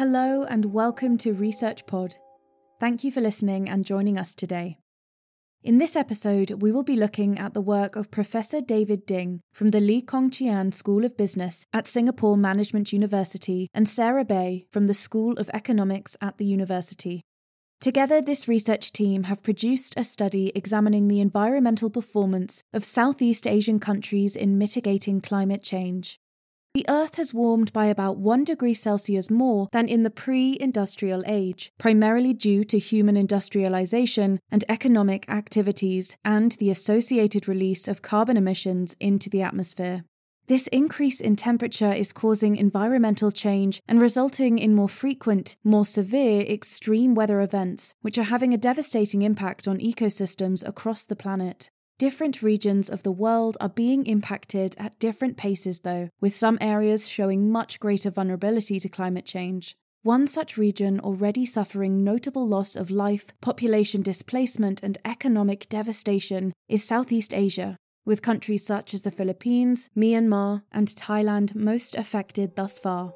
Hello and welcome to Research Pod. Thank you for listening and joining us today. In this episode, we will be looking at the work of Professor David Ding from the Lee Kong Chian School of Business at Singapore Management University and Sarah Beh from the School of Economics at the university. Together, this research team have produced a study examining the environmental performance of Southeast Asian countries in mitigating climate change. The Earth has warmed by about 1 degree Celsius more than in the pre industrial age, primarily due to human industrialization and economic activities and the associated release of carbon emissions into the atmosphere. This increase in temperature is causing environmental change and resulting in more frequent, more severe extreme weather events, which are having a devastating impact on ecosystems across the planet. Different regions of the world are being impacted at different paces, though, with some areas showing much greater vulnerability to climate change. One such region already suffering notable loss of life, population displacement, and economic devastation is Southeast Asia, with countries such as the Philippines, Myanmar, and Thailand most affected thus far.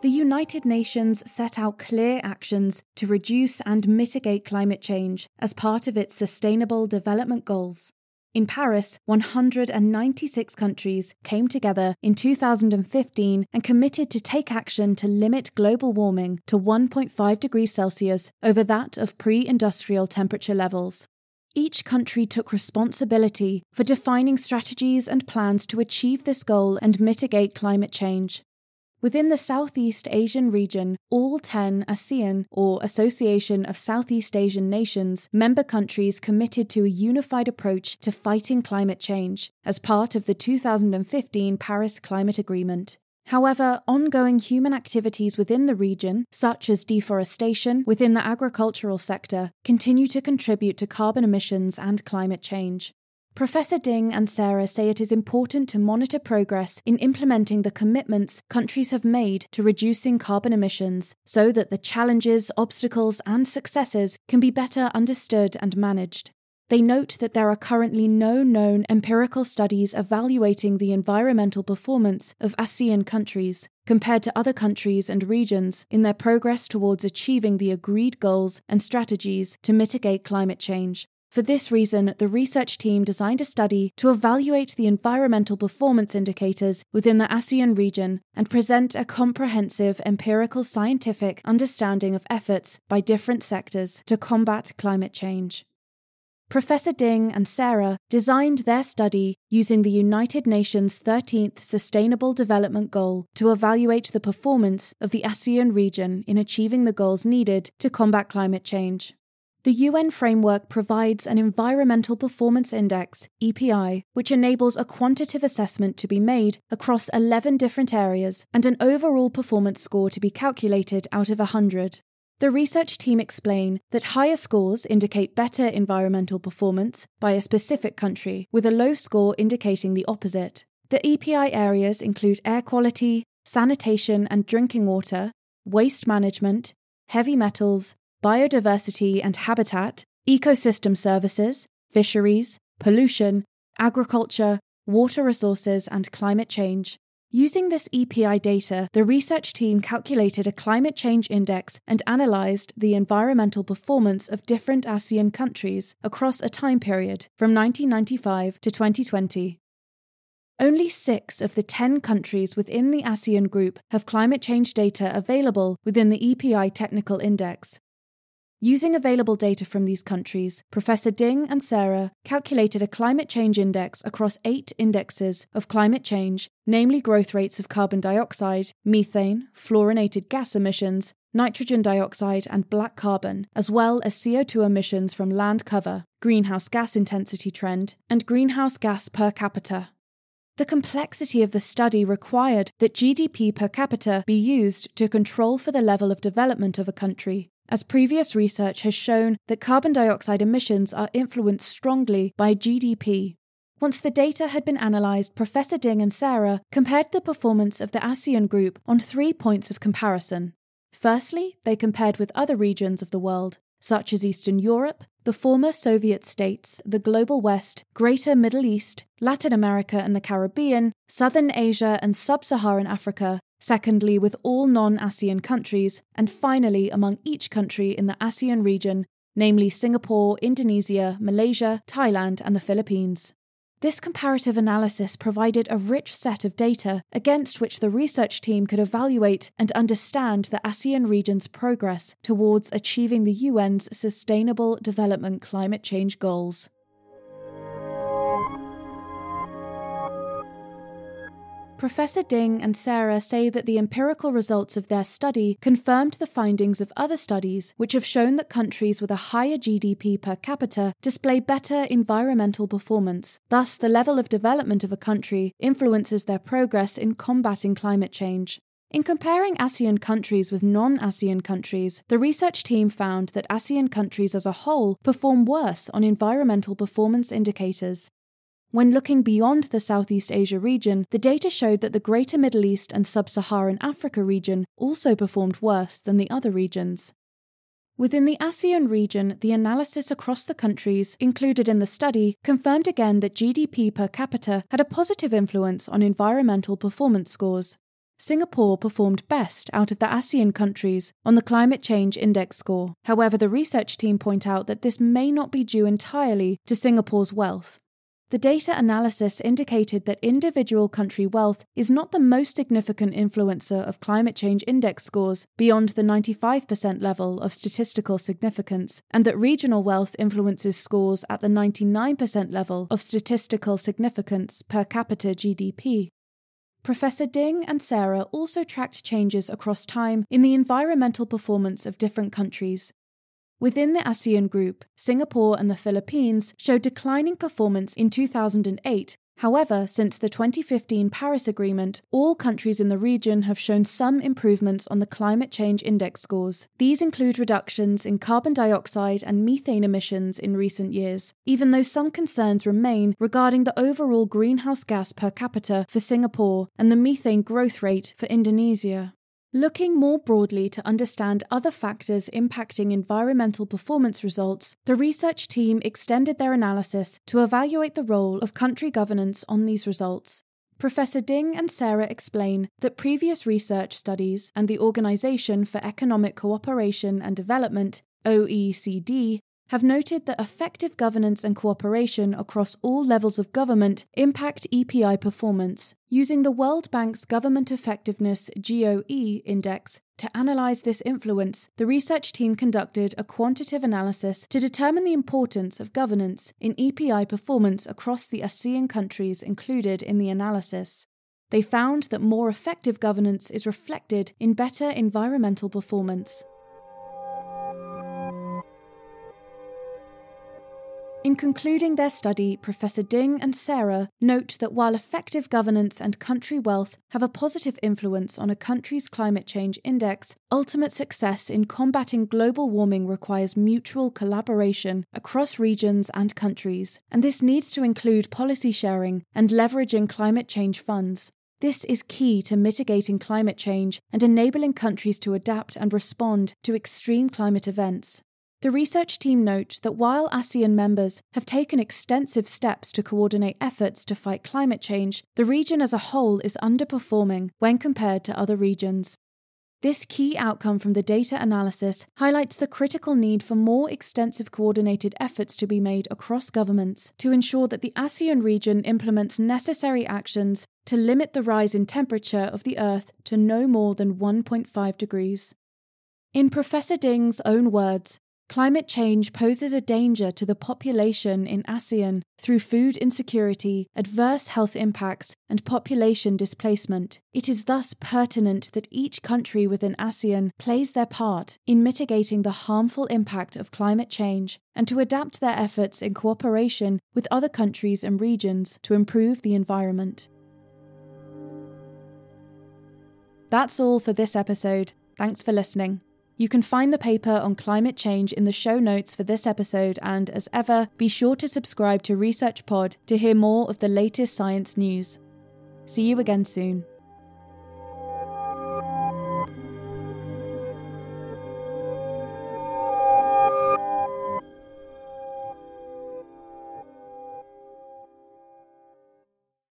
The United Nations set out clear actions to reduce and mitigate climate change as part of its Sustainable Development Goals. In Paris, 196 countries came together in 2015 and committed to take action to limit global warming to 1.5 degrees Celsius over that of pre industrial temperature levels. Each country took responsibility for defining strategies and plans to achieve this goal and mitigate climate change. Within the Southeast Asian region, all 10 ASEAN, or Association of Southeast Asian Nations, member countries committed to a unified approach to fighting climate change as part of the 2015 Paris Climate Agreement. However, ongoing human activities within the region, such as deforestation within the agricultural sector, continue to contribute to carbon emissions and climate change. Professor Ding and Sarah say it is important to monitor progress in implementing the commitments countries have made to reducing carbon emissions so that the challenges, obstacles, and successes can be better understood and managed. They note that there are currently no known empirical studies evaluating the environmental performance of ASEAN countries compared to other countries and regions in their progress towards achieving the agreed goals and strategies to mitigate climate change. For this reason, the research team designed a study to evaluate the environmental performance indicators within the ASEAN region and present a comprehensive empirical scientific understanding of efforts by different sectors to combat climate change. Professor Ding and Sarah designed their study using the United Nations 13th Sustainable Development Goal to evaluate the performance of the ASEAN region in achieving the goals needed to combat climate change. The UN framework provides an Environmental Performance Index, EPI, which enables a quantitative assessment to be made across 11 different areas and an overall performance score to be calculated out of 100. The research team explain that higher scores indicate better environmental performance by a specific country, with a low score indicating the opposite. The EPI areas include air quality, sanitation and drinking water, waste management, heavy metals, biodiversity and habitat, ecosystem services, fisheries, pollution, agriculture, water resources, and climate change. Using this EPI data, the research team calculated a climate change index and analysed the environmental performance of different ASEAN countries across a time period from 1995 to 2020. Only six of the 10 countries within the ASEAN group have climate change data available within the EPI Technical Index, Using available data from these countries, Professor Ding and Sarah calculated a climate change index across eight indexes of climate change, namely growth rates of carbon dioxide, methane, fluorinated gas emissions, nitrogen dioxide, and black carbon, as well as CO2 emissions from land cover, greenhouse gas intensity trend, and greenhouse gas per capita. The complexity of the study required that GDP per capita be used to control for the level of development of a country, as previous research has shown that carbon dioxide emissions are influenced strongly by GDP. Once the data had been analysed, Professor Ding and Sarah compared the performance of the ASEAN group on three points of comparison. Firstly, they compared with other regions of the world, such as Eastern Europe, the former Soviet states, the Global West, Greater Middle East, Latin America and the Caribbean, Southern Asia and Sub Saharan Africa, secondly, with all non ASEAN countries, and finally, among each country in the ASEAN region, namely Singapore, Indonesia, Malaysia, Thailand, and the Philippines. This comparative analysis provided a rich set of data against which the research team could evaluate and understand the ASEAN region's progress towards achieving the UN's Sustainable Development Climate Change Goals. Professor Ding and Sarah say that the empirical results of their study confirmed the findings of other studies, which have shown that countries with a higher GDP per capita display better environmental performance. Thus, the level of development of a country influences their progress in combating climate change. In comparing ASEAN countries with non ASEAN countries, the research team found that ASEAN countries as a whole perform worse on environmental performance indicators, when looking beyond the Southeast Asia region, the data showed that the Greater Middle East and Sub Saharan Africa region also performed worse than the other regions. Within the ASEAN region, the analysis across the countries included in the study confirmed again that GDP per capita had a positive influence on environmental performance scores. Singapore performed best out of the ASEAN countries on the Climate Change Index score. However, the research team point out that this may not be due entirely to Singapore's wealth. The data analysis indicated that individual country wealth is not the most significant influencer of climate change index scores beyond the 95% level of statistical significance, and that regional wealth influences scores at the 99% level of statistical significance per capita GDP. Professor Ding and Sarah also tracked changes across time in the environmental performance of different countries, Within the ASEAN group, Singapore and the Philippines showed declining performance in 2008. However, since the 2015 Paris Agreement, all countries in the region have shown some improvements on the climate change index scores. These include reductions in carbon dioxide and methane emissions in recent years, even though some concerns remain regarding the overall greenhouse gas per capita for Singapore and the methane growth rate for Indonesia. Looking more broadly to understand other factors impacting environmental performance results, the research team extended their analysis to evaluate the role of country governance on these results. Professor Ding and Sarah explain that previous research studies and the Organization for Economic Cooperation and Development, OECD, have noted that effective governance and cooperation across all levels of government impact EPI performance. Using the World Bank's Government Effectiveness GOE index to analyze this influence, the research team conducted a quantitative analysis to determine the importance of governance in EPI performance across the ASEAN countries included in the analysis. They found that more effective governance is reflected in better environmental performance. In concluding their study, Professor Ding and Sarah note that while effective governance and country wealth have a positive influence on a country's climate change index, ultimate success in combating global warming requires mutual collaboration across regions and countries, and this needs to include policy sharing and leveraging climate change funds. This is key to mitigating climate change and enabling countries to adapt and respond to extreme climate events. The research team note that while ASEAN members have taken extensive steps to coordinate efforts to fight climate change, the region as a whole is underperforming when compared to other regions. This key outcome from the data analysis highlights the critical need for more extensive coordinated efforts to be made across governments to ensure that the ASEAN region implements necessary actions to limit the rise in temperature of the Earth to no more than 1.5 degrees. In Professor Ding's own words, Climate change poses a danger to the population in ASEAN through food insecurity, adverse health impacts, and population displacement. It is thus pertinent that each country within ASEAN plays their part in mitigating the harmful impact of climate change and to adapt their efforts in cooperation with other countries and regions to improve the environment. That's all for this episode. Thanks for listening. You can find the paper on climate change in the show notes for this episode, and as ever, be sure to subscribe to Research Pod to hear more of the latest science news. See you again soon.